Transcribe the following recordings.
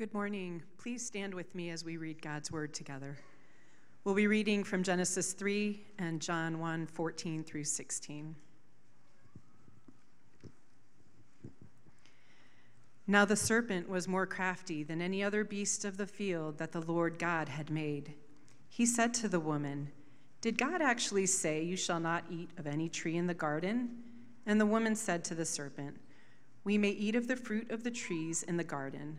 Good morning. Please stand with me as we read God's word together. We'll be reading from Genesis 3 and John 1 14 through 16. Now the serpent was more crafty than any other beast of the field that the Lord God had made. He said to the woman, Did God actually say, You shall not eat of any tree in the garden? And the woman said to the serpent, We may eat of the fruit of the trees in the garden.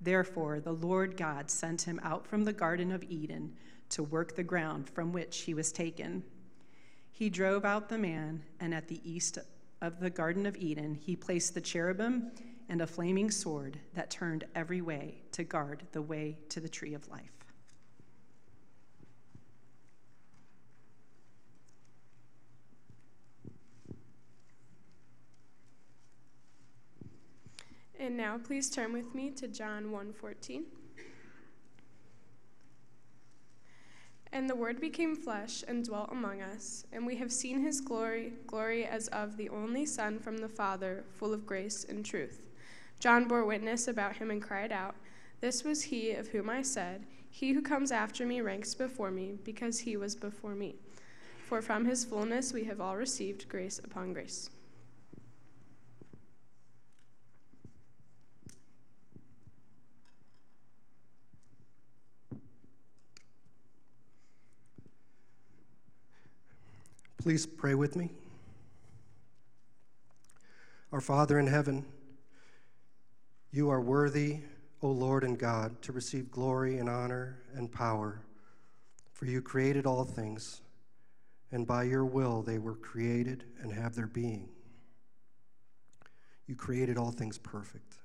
Therefore, the Lord God sent him out from the Garden of Eden to work the ground from which he was taken. He drove out the man, and at the east of the Garden of Eden, he placed the cherubim and a flaming sword that turned every way to guard the way to the tree of life. And now please turn with me to John 1:14. And the word became flesh and dwelt among us, and we have seen his glory, glory as of the only Son from the Father, full of grace and truth. John bore witness about him and cried out, This was he of whom I said, He who comes after me ranks before me, because he was before me. For from his fullness we have all received grace upon grace. Please pray with me. Our Father in heaven, you are worthy, O Lord and God, to receive glory and honor and power, for you created all things, and by your will they were created and have their being. You created all things perfect.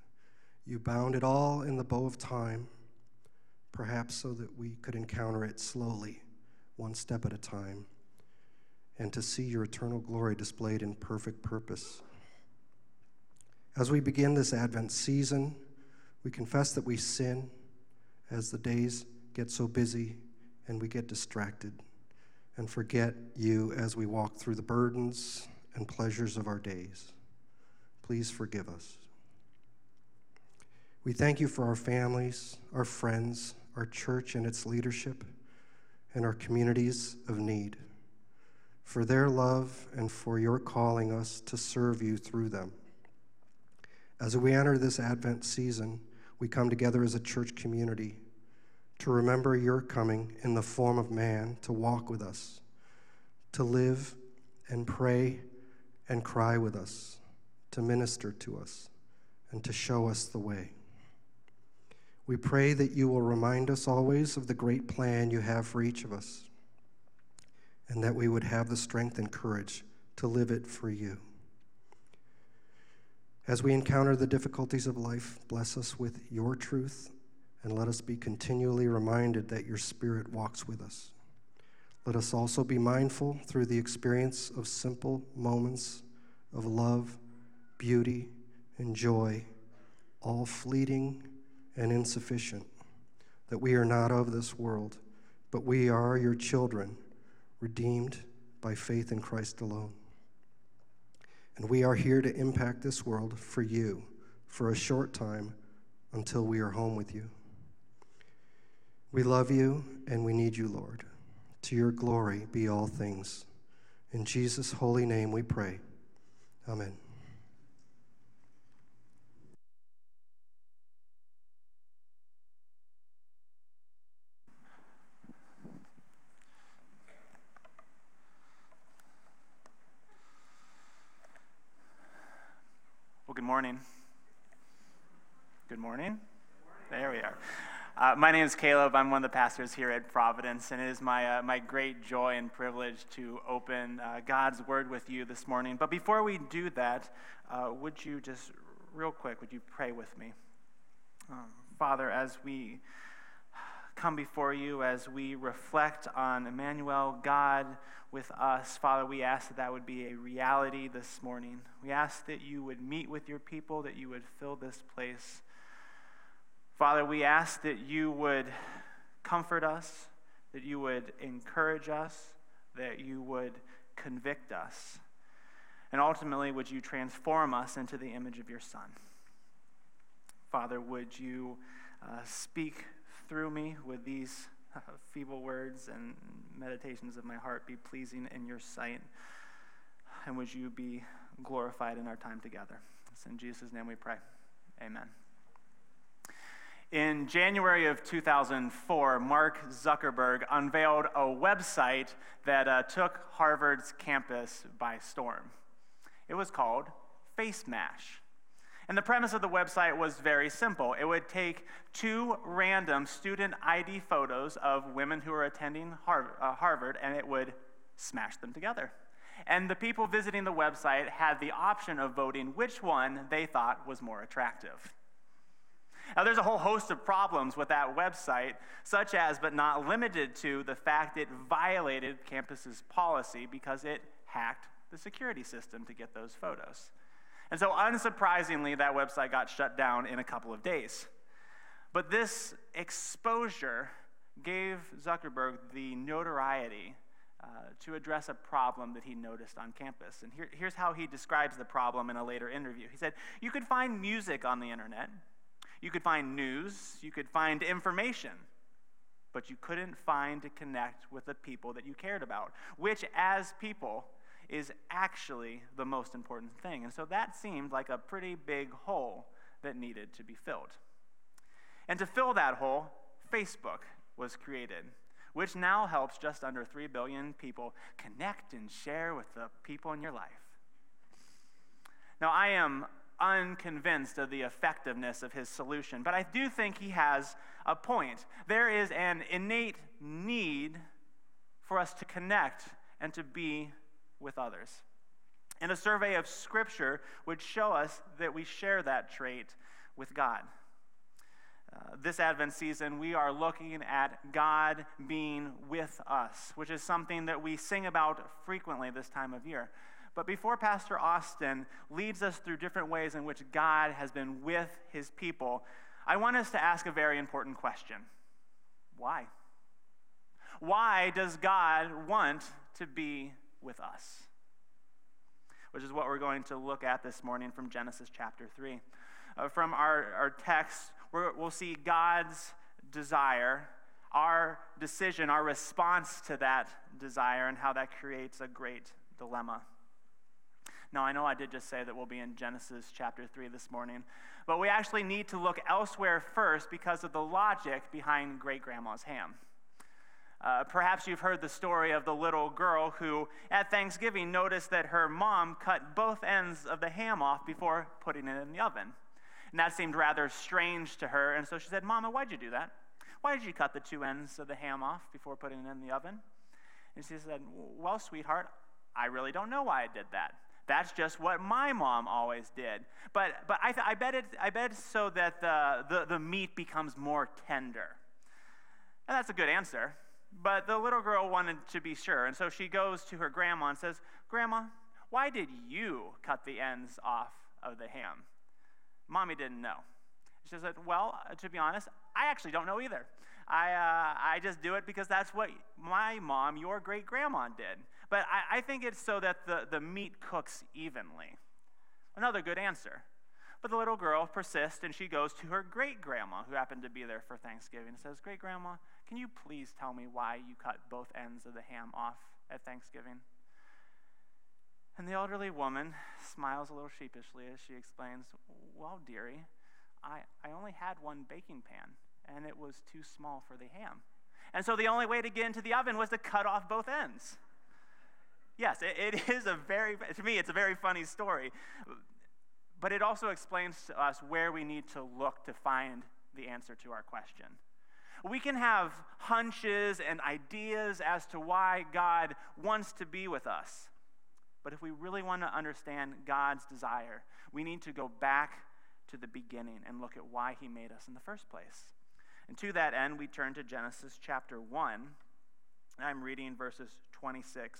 You bound it all in the bow of time, perhaps so that we could encounter it slowly one step at a time, and to see your eternal glory displayed in perfect purpose. As we begin this Advent season, we confess that we sin as the days get so busy and we get distracted and forget you as we walk through the burdens and pleasures of our days. Please forgive us. We thank you for our families, our friends, our church and its leadership, and our communities of need, for their love and for your calling us to serve you through them. As we enter this Advent season, we come together as a church community to remember your coming in the form of man to walk with us, to live and pray and cry with us, to minister to us, and to show us the way. We pray that you will remind us always of the great plan you have for each of us, and that we would have the strength and courage to live it for you. As we encounter the difficulties of life, bless us with your truth and let us be continually reminded that your Spirit walks with us. Let us also be mindful through the experience of simple moments of love, beauty, and joy, all fleeting and insufficient, that we are not of this world, but we are your children, redeemed by faith in Christ alone. And we are here to impact this world for you for a short time until we are home with you. We love you and we need you, Lord. To your glory be all things. In Jesus' holy name we pray. Amen. Well, good morning. Morning. There we are. Uh, my name is Caleb. I'm one of the pastors here at Providence, and it is my, uh, my great joy and privilege to open uh, God's Word with you this morning. But before we do that, uh, would you just, real quick, would you pray with me? Um, Father, as we come before you, as we reflect on Emmanuel, God with us, Father, we ask that that would be a reality this morning. We ask that you would meet with your people, that you would fill this place. Father, we ask that you would comfort us, that you would encourage us, that you would convict us, and ultimately, would you transform us into the image of your Son? Father, would you uh, speak through me with these uh, feeble words and meditations of my heart be pleasing in your sight? And would you be glorified in our time together? It's in Jesus' name we pray. Amen. In January of 2004, Mark Zuckerberg unveiled a website that uh, took Harvard's campus by storm. It was called FaceMash. And the premise of the website was very simple. It would take two random student ID photos of women who were attending uh, Harvard, and it would smash them together. And the people visiting the website had the option of voting which one they thought was more attractive. Now, there's a whole host of problems with that website, such as, but not limited to, the fact it violated campus's policy because it hacked the security system to get those photos. And so, unsurprisingly, that website got shut down in a couple of days. But this exposure gave Zuckerberg the notoriety uh, to address a problem that he noticed on campus. And here, here's how he describes the problem in a later interview. He said, You could find music on the internet, you could find news, you could find information, but you couldn't find to connect with the people that you cared about, which, as people, is actually the most important thing. And so that seemed like a pretty big hole that needed to be filled. And to fill that hole, Facebook was created, which now helps just under 3 billion people connect and share with the people in your life. Now, I am unconvinced of the effectiveness of his solution, but I do think he has a point. There is an innate need for us to connect and to be with others. And a survey of Scripture would show us that we share that trait with God. Uh, this Advent season, we are looking at God being with us, which is something that we sing about frequently this time of year. But before Pastor Austin leads us through different ways in which God has been with his people, I want us to ask a very important question Why? Why does God want to be with us? Which is what we're going to look at this morning from Genesis chapter 3. Uh, from our, our text, we will see God's desire, our decision, our response to that desire, and how that creates a great dilemma. Now, I know I did just say that we'll be in Genesis chapter 3 this morning, but we actually need to look elsewhere first because of the logic behind great grandma's ham. Uh, perhaps you've heard the story of the little girl who, at Thanksgiving, noticed that her mom cut both ends of the ham off before putting it in the oven. And that seemed rather strange to her, and so she said, Mama, why'd you do that? Why did you cut the two ends of the ham off before putting it in the oven? And she said, Well, sweetheart, I really don't know why I did that. That's just what my mom always did. But, but I, th- I, bet it, I bet it's so that the, the, the meat becomes more tender. And that's a good answer. But the little girl wanted to be sure. And so she goes to her grandma and says, Grandma, why did you cut the ends off of the ham? Mommy didn't know. She said, Well, to be honest, I actually don't know either. I, uh, I just do it because that's what my mom, your great grandma, did. But I, I think it's so that the, the meat cooks evenly. Another good answer. But the little girl persists and she goes to her great grandma, who happened to be there for Thanksgiving, and says, Great grandma, can you please tell me why you cut both ends of the ham off at Thanksgiving? And the elderly woman smiles a little sheepishly as she explains, Well, dearie, I, I only had one baking pan, and it was too small for the ham. And so the only way to get into the oven was to cut off both ends. Yes, it, it is a very, to me, it's a very funny story. But it also explains to us where we need to look to find the answer to our question. We can have hunches and ideas as to why God wants to be with us. But if we really want to understand God's desire, we need to go back to the beginning and look at why He made us in the first place. And to that end, we turn to Genesis chapter 1. I'm reading verses 26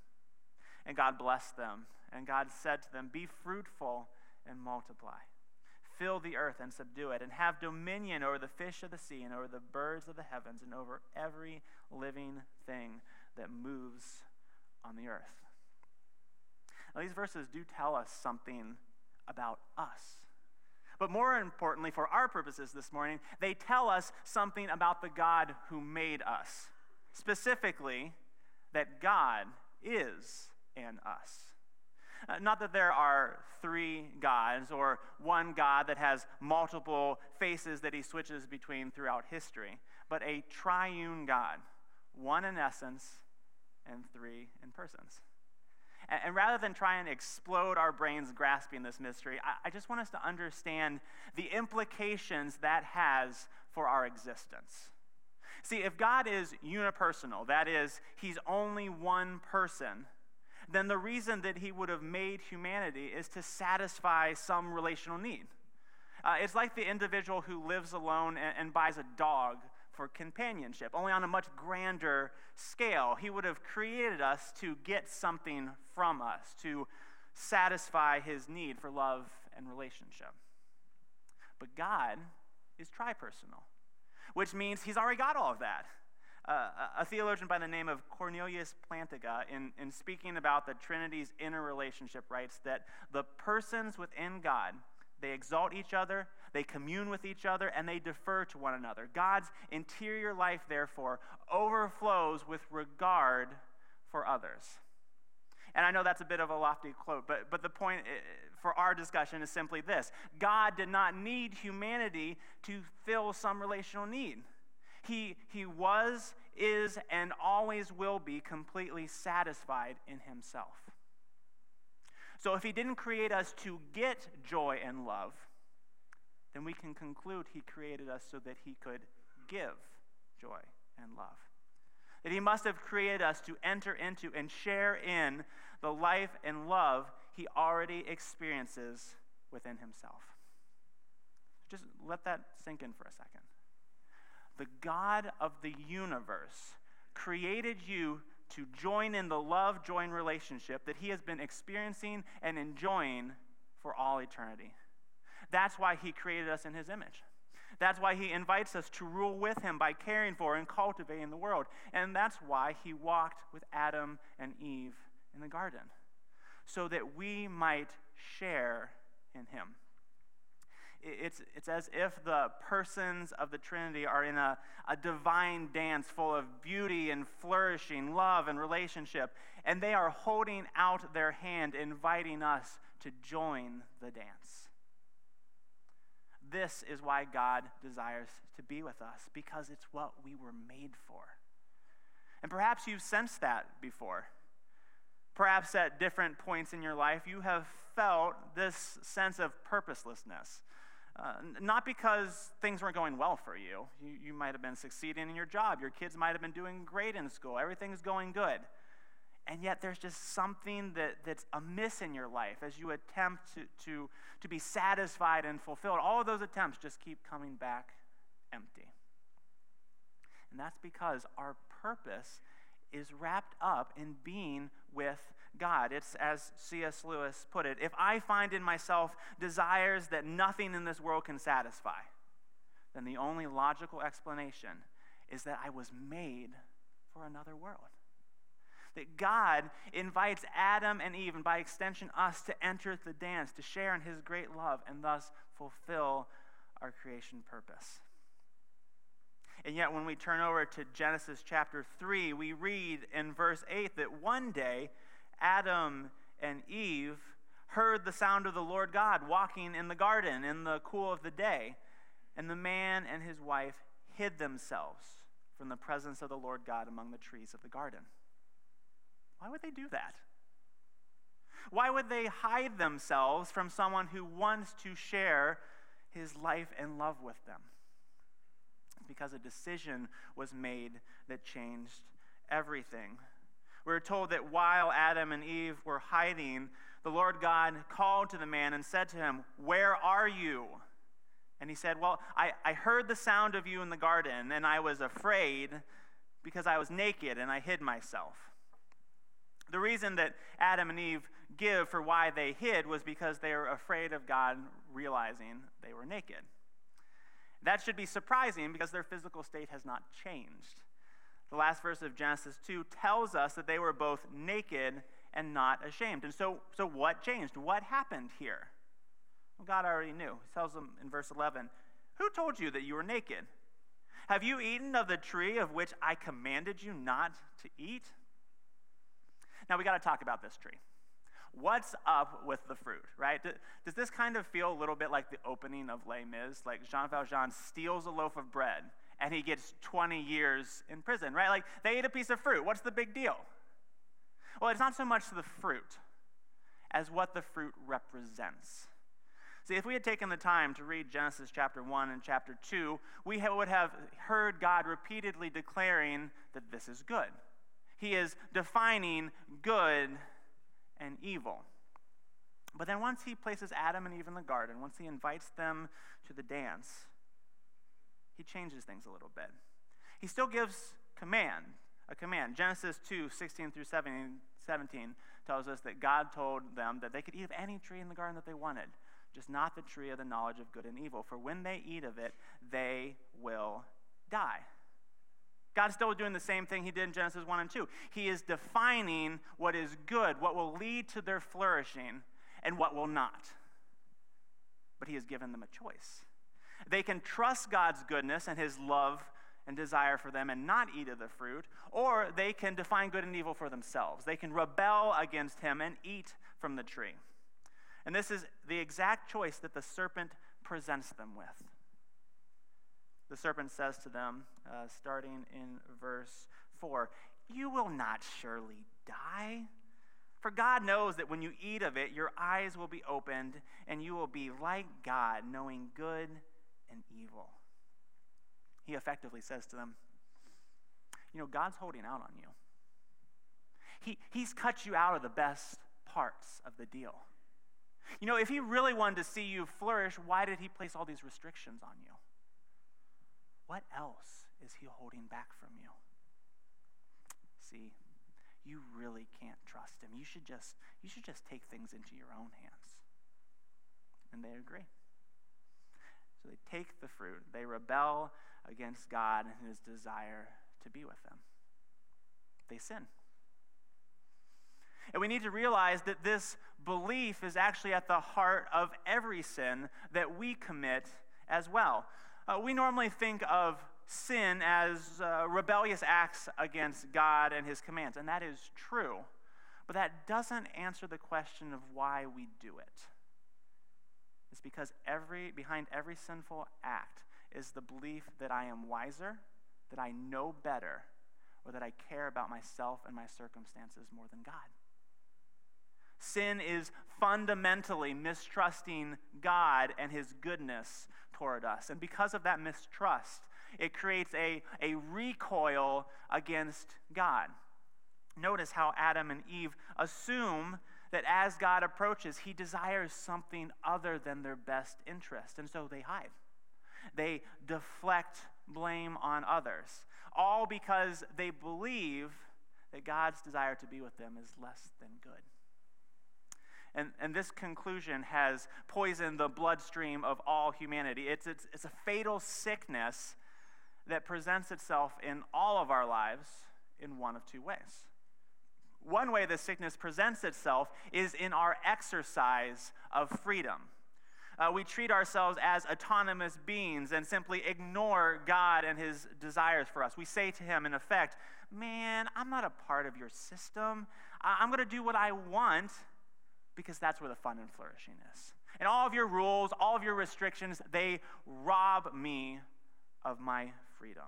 And God blessed them. And God said to them, Be fruitful and multiply. Fill the earth and subdue it, and have dominion over the fish of the sea, and over the birds of the heavens, and over every living thing that moves on the earth. Now, these verses do tell us something about us. But more importantly, for our purposes this morning, they tell us something about the God who made us. Specifically, that God is in us. Uh, not that there are three gods or one God that has multiple faces that he switches between throughout history, but a triune God, one in essence and three in persons. And, and rather than try and explode our brains grasping this mystery, I, I just want us to understand the implications that has for our existence. See, if God is unipersonal, that is, he's only one person, then the reason that he would have made humanity is to satisfy some relational need. Uh, it's like the individual who lives alone and, and buys a dog for companionship, only on a much grander scale. He would have created us to get something from us, to satisfy his need for love and relationship. But God is tripersonal, which means he's already got all of that. Uh, a theologian by the name of Cornelius Plantinga, in, in speaking about the Trinity's inner relationship, writes that the persons within God they exalt each other, they commune with each other, and they defer to one another. God's interior life, therefore, overflows with regard for others. And I know that's a bit of a lofty quote, but, but the point eh, for our discussion is simply this God did not need humanity to fill some relational need. He, he was, is, and always will be completely satisfied in himself. So if he didn't create us to get joy and love, then we can conclude he created us so that he could give joy and love. That he must have created us to enter into and share in the life and love he already experiences within himself. Just let that sink in for a second. The God of the universe created you to join in the love join relationship that he has been experiencing and enjoying for all eternity. That's why he created us in his image. That's why he invites us to rule with him by caring for and cultivating the world. And that's why he walked with Adam and Eve in the garden, so that we might share in him. It's, it's as if the persons of the Trinity are in a, a divine dance full of beauty and flourishing, love and relationship, and they are holding out their hand, inviting us to join the dance. This is why God desires to be with us, because it's what we were made for. And perhaps you've sensed that before. Perhaps at different points in your life, you have felt this sense of purposelessness. Uh, not because things weren't going well for you. you. You might have been succeeding in your job. Your kids might have been doing great in school. Everything's going good. And yet there's just something that, that's amiss in your life as you attempt to, to, to be satisfied and fulfilled. All of those attempts just keep coming back empty. And that's because our purpose is wrapped up in being with God. It's as C.S. Lewis put it if I find in myself desires that nothing in this world can satisfy, then the only logical explanation is that I was made for another world. That God invites Adam and Eve, and by extension us, to enter the dance, to share in his great love, and thus fulfill our creation purpose. And yet, when we turn over to Genesis chapter 3, we read in verse 8 that one day Adam and Eve heard the sound of the Lord God walking in the garden in the cool of the day. And the man and his wife hid themselves from the presence of the Lord God among the trees of the garden. Why would they do that? Why would they hide themselves from someone who wants to share his life and love with them? Because a decision was made that changed everything. We're told that while Adam and Eve were hiding, the Lord God called to the man and said to him, Where are you? And he said, Well, I, I heard the sound of you in the garden, and I was afraid because I was naked and I hid myself. The reason that Adam and Eve give for why they hid was because they were afraid of God realizing they were naked. That should be surprising because their physical state has not changed. The last verse of Genesis 2 tells us that they were both naked and not ashamed. And so, so what changed? What happened here? Well, God already knew. He tells them in verse 11 Who told you that you were naked? Have you eaten of the tree of which I commanded you not to eat? Now, we got to talk about this tree. What's up with the fruit, right? Does this kind of feel a little bit like the opening of Les Mis? Like Jean Valjean steals a loaf of bread and he gets 20 years in prison, right? Like they ate a piece of fruit. What's the big deal? Well, it's not so much the fruit as what the fruit represents. See, if we had taken the time to read Genesis chapter 1 and chapter 2, we would have heard God repeatedly declaring that this is good. He is defining good and evil. But then once he places Adam and Eve in the garden, once he invites them to the dance, he changes things a little bit. He still gives command, a command. Genesis 2 16 through 17, 17 tells us that God told them that they could eat of any tree in the garden that they wanted, just not the tree of the knowledge of good and evil. For when they eat of it, they will die. God's still doing the same thing he did in Genesis 1 and 2. He is defining what is good, what will lead to their flourishing, and what will not. But he has given them a choice. They can trust God's goodness and his love and desire for them and not eat of the fruit, or they can define good and evil for themselves. They can rebel against him and eat from the tree. And this is the exact choice that the serpent presents them with. the serpent says to them, uh, starting in verse 4, You will not surely die. For God knows that when you eat of it, your eyes will be opened, and you will be like God, knowing good and evil. He effectively says to them, You know, God's holding out on you. He, he's cut you out of the best parts of the deal. You know, if He really wanted to see you flourish, why did He place all these restrictions on you? What else is he holding back from you? See, you really can't trust him. You should just you should just take things into your own hands. And they agree. So they take the fruit. They rebel against God and his desire to be with them. They sin. And we need to realize that this belief is actually at the heart of every sin that we commit as well. Uh, we normally think of sin as uh, rebellious acts against God and his commands, and that is true. But that doesn't answer the question of why we do it. It's because every, behind every sinful act is the belief that I am wiser, that I know better, or that I care about myself and my circumstances more than God. Sin is fundamentally mistrusting God and his goodness toward us. And because of that mistrust, it creates a, a recoil against God. Notice how Adam and Eve assume that as God approaches, he desires something other than their best interest. And so they hide. They deflect blame on others, all because they believe that God's desire to be with them is less than good. And, and this conclusion has poisoned the bloodstream of all humanity. It's, it's, it's a fatal sickness that presents itself in all of our lives in one of two ways. One way the sickness presents itself is in our exercise of freedom. Uh, we treat ourselves as autonomous beings and simply ignore God and His desires for us. We say to Him, in effect, Man, I'm not a part of your system. I- I'm going to do what I want because that's where the fun and flourishing is. And all of your rules, all of your restrictions, they rob me of my freedom.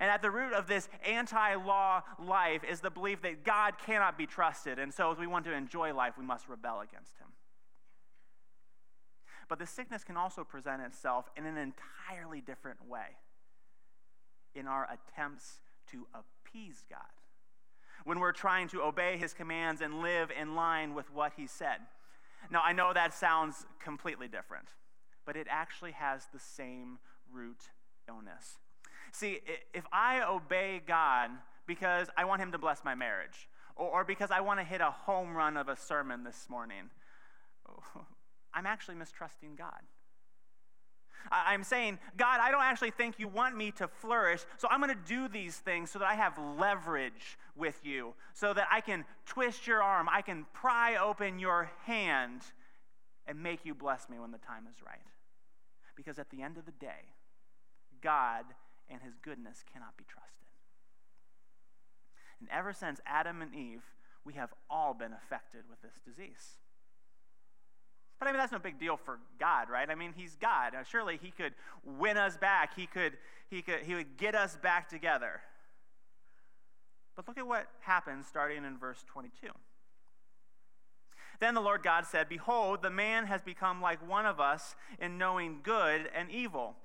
And at the root of this anti law life is the belief that God cannot be trusted. And so, as we want to enjoy life, we must rebel against Him. But the sickness can also present itself in an entirely different way in our attempts to appease God when we're trying to obey his commands and live in line with what he said. Now, I know that sounds completely different, but it actually has the same root illness. See, if I obey God because I want him to bless my marriage, or because I want to hit a home run of a sermon this morning, I'm actually mistrusting God. I'm saying, God, I don't actually think you want me to flourish, so I'm going to do these things so that I have leverage with you, so that I can twist your arm, I can pry open your hand and make you bless me when the time is right. Because at the end of the day, God and his goodness cannot be trusted. And ever since Adam and Eve, we have all been affected with this disease. But I mean, that's no big deal for God, right? I mean, He's God. Now, surely He could win us back. He could, he could, He would get us back together. But look at what happens starting in verse 22. Then the Lord God said, Behold, the man has become like one of us in knowing good and evil.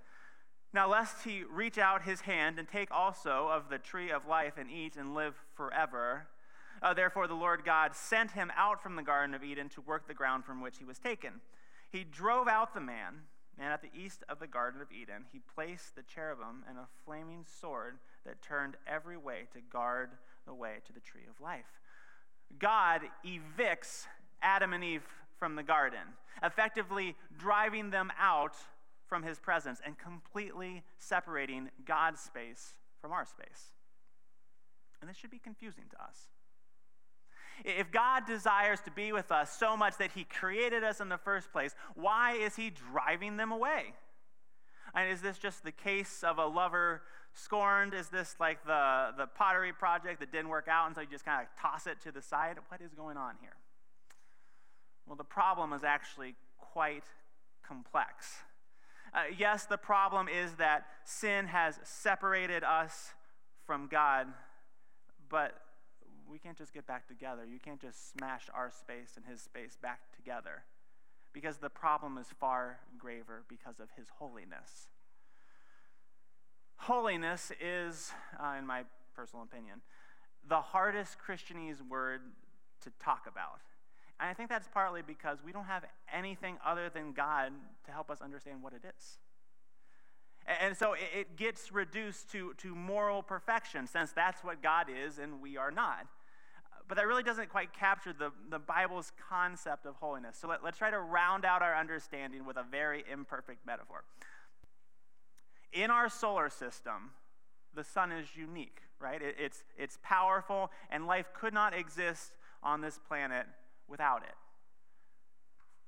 Now, lest he reach out his hand and take also of the tree of life and eat and live forever. Uh, therefore, the Lord God sent him out from the Garden of Eden to work the ground from which he was taken. He drove out the man, and at the east of the Garden of Eden, he placed the cherubim and a flaming sword that turned every way to guard the way to the tree of life. God evicts Adam and Eve from the garden, effectively driving them out from his presence and completely separating God's space from our space. And this should be confusing to us. If God desires to be with us so much that He created us in the first place, why is He driving them away? And is this just the case of a lover scorned? Is this like the, the pottery project that didn't work out, and so you just kind of toss it to the side? What is going on here? Well, the problem is actually quite complex. Uh, yes, the problem is that sin has separated us from God, but we can't just get back together. You can't just smash our space and his space back together because the problem is far graver because of his holiness. Holiness is, uh, in my personal opinion, the hardest Christianese word to talk about. And I think that's partly because we don't have anything other than God to help us understand what it is. And so it gets reduced to, to moral perfection, since that's what God is and we are not. But that really doesn't quite capture the, the Bible's concept of holiness. So let, let's try to round out our understanding with a very imperfect metaphor. In our solar system, the sun is unique, right? It, it's, it's powerful, and life could not exist on this planet without it.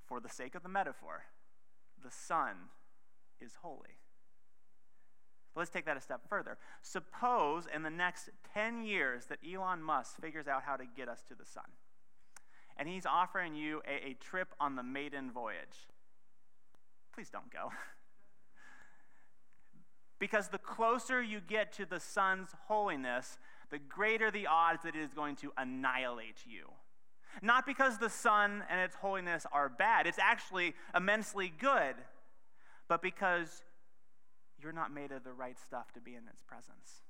For the sake of the metaphor, the sun is holy. But let's take that a step further. Suppose in the next 10 years that Elon Musk figures out how to get us to the sun. And he's offering you a, a trip on the maiden voyage. Please don't go. because the closer you get to the sun's holiness, the greater the odds that it is going to annihilate you. Not because the sun and its holiness are bad, it's actually immensely good, but because you're not made of the right stuff to be in its presence.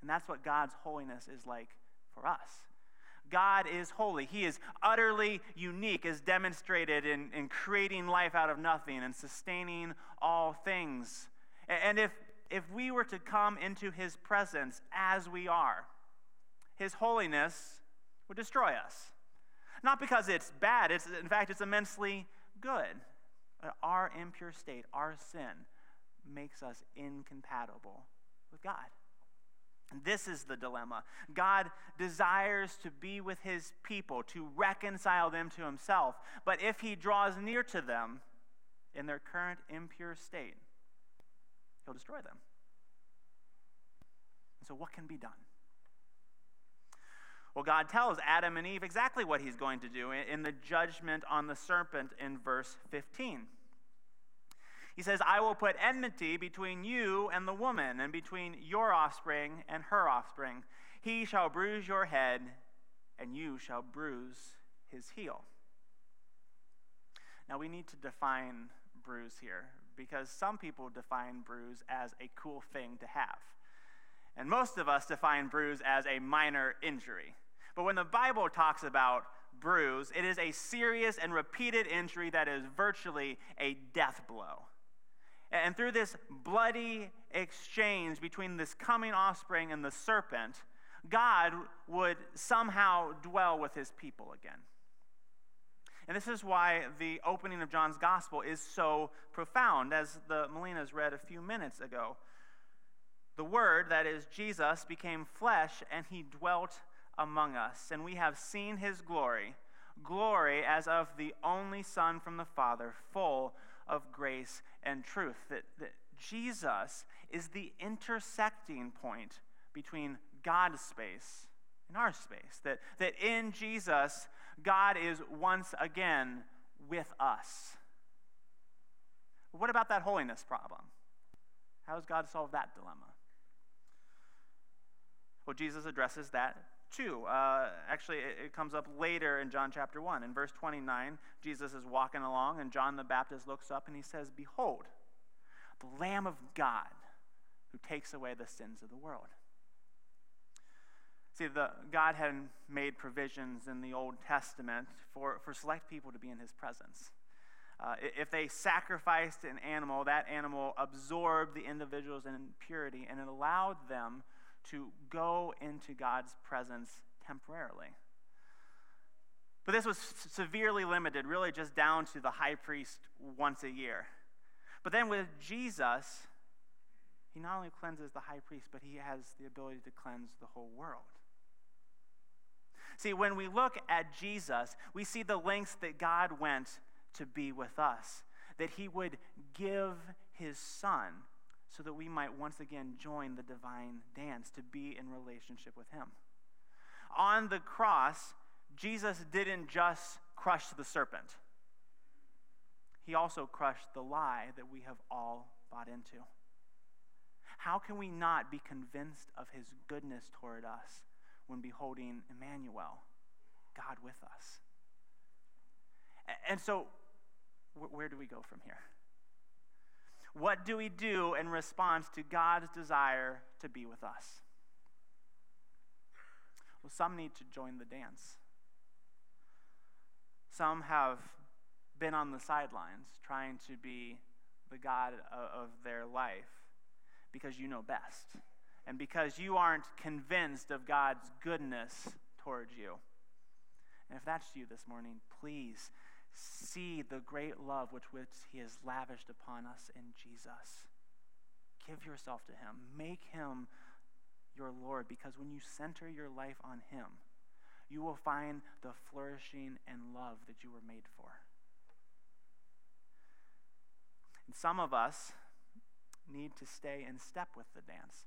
And that's what God's holiness is like for us. God is holy. He is utterly unique, as demonstrated in, in creating life out of nothing and sustaining all things. And if, if we were to come into his presence as we are, his holiness would destroy us. Not because it's bad, it's, in fact, it's immensely good. But Our impure state, our sin, makes us incompatible with God. And this is the dilemma. God desires to be with his people, to reconcile them to himself. But if he draws near to them in their current impure state, he'll destroy them. And so, what can be done? Well, God tells Adam and Eve exactly what he's going to do in the judgment on the serpent in verse 15. He says, I will put enmity between you and the woman, and between your offspring and her offspring. He shall bruise your head, and you shall bruise his heel. Now, we need to define bruise here, because some people define bruise as a cool thing to have. And most of us define bruise as a minor injury. But when the Bible talks about bruise, it is a serious and repeated injury that is virtually a death blow. And through this bloody exchange between this coming offspring and the serpent, God would somehow dwell with his people again. And this is why the opening of John's gospel is so profound, as the Melinas read a few minutes ago. The Word, that is Jesus, became flesh and he dwelt among us, and we have seen his glory glory as of the only Son from the Father, full of grace and truth. That, that Jesus is the intersecting point between God's space and our space. That, that in Jesus, God is once again with us. What about that holiness problem? How does God solve that dilemma? Well, Jesus addresses that 2. Uh, actually, it, it comes up later in John chapter 1. In verse 29, Jesus is walking along, and John the Baptist looks up and he says, Behold, the Lamb of God who takes away the sins of the world. See, the, God had made provisions in the Old Testament for, for select people to be in his presence. Uh, if they sacrificed an animal, that animal absorbed the individual's impurity and it allowed them to go into God's presence temporarily. But this was severely limited, really just down to the high priest once a year. But then with Jesus, he not only cleanses the high priest, but he has the ability to cleanse the whole world. See, when we look at Jesus, we see the lengths that God went to be with us, that he would give his son so that we might once again join the divine dance to be in relationship with Him. On the cross, Jesus didn't just crush the serpent, he also crushed the lie that we have all bought into. How can we not be convinced of his goodness toward us when beholding Emmanuel, God with us? And so, where do we go from here? What do we do in response to God's desire to be with us? Well, some need to join the dance. Some have been on the sidelines trying to be the God of their life because you know best and because you aren't convinced of God's goodness towards you. And if that's you this morning, please see the great love which, which He has lavished upon us in Jesus. Give yourself to Him. Make Him your Lord because when you center your life on Him, you will find the flourishing and love that you were made for. And some of us need to stay in step with the dance.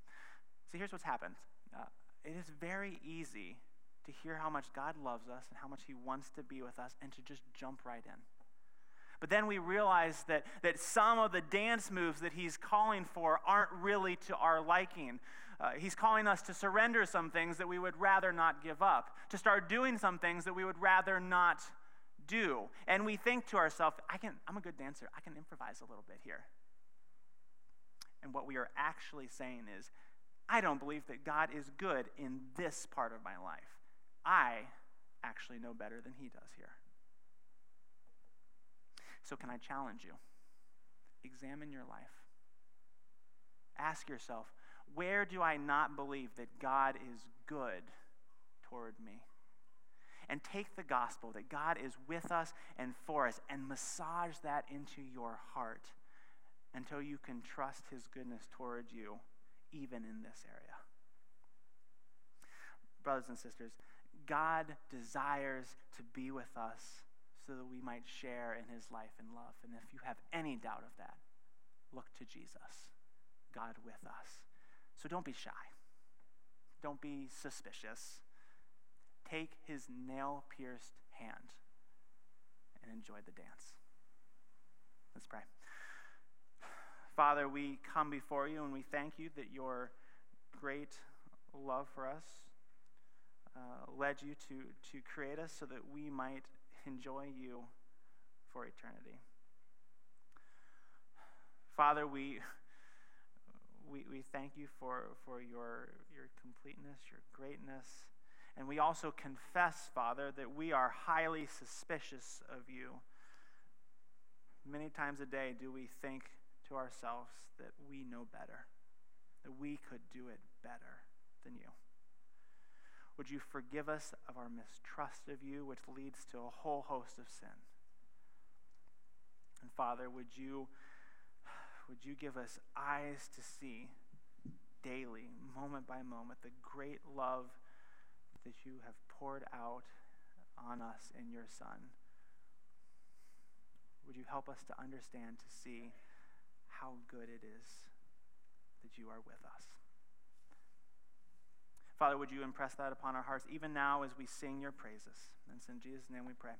See, here's what's happened uh, it is very easy to hear how much God loves us and how much He wants to be with us and to just jump right in. But then we realize that, that some of the dance moves that he's calling for aren't really to our liking. Uh, he's calling us to surrender some things that we would rather not give up, to start doing some things that we would rather not do. And we think to ourselves, I can, I'm a good dancer. I can improvise a little bit here. And what we are actually saying is, I don't believe that God is good in this part of my life. I actually know better than he does here. So, can I challenge you? Examine your life. Ask yourself, where do I not believe that God is good toward me? And take the gospel that God is with us and for us and massage that into your heart until you can trust his goodness toward you, even in this area. Brothers and sisters, God desires to be with us so that we might share in his life and love. And if you have any doubt of that, look to Jesus, God with us. So don't be shy. Don't be suspicious. Take his nail pierced hand and enjoy the dance. Let's pray. Father, we come before you and we thank you that your great love for us uh, led you to, to create us so that we might enjoy you for eternity. Father, we, we, we thank you for, for your, your completeness, your greatness. And we also confess, Father, that we are highly suspicious of you. Many times a day do we think to ourselves that we know better, that we could do it better than you. Would you forgive us of our mistrust of you, which leads to a whole host of sin? And Father, would you, would you give us eyes to see daily, moment by moment, the great love that you have poured out on us in your Son? Would you help us to understand, to see how good it is that you are with us? Father, would you impress that upon our hearts even now as we sing your praises? And it's in Jesus' name we pray.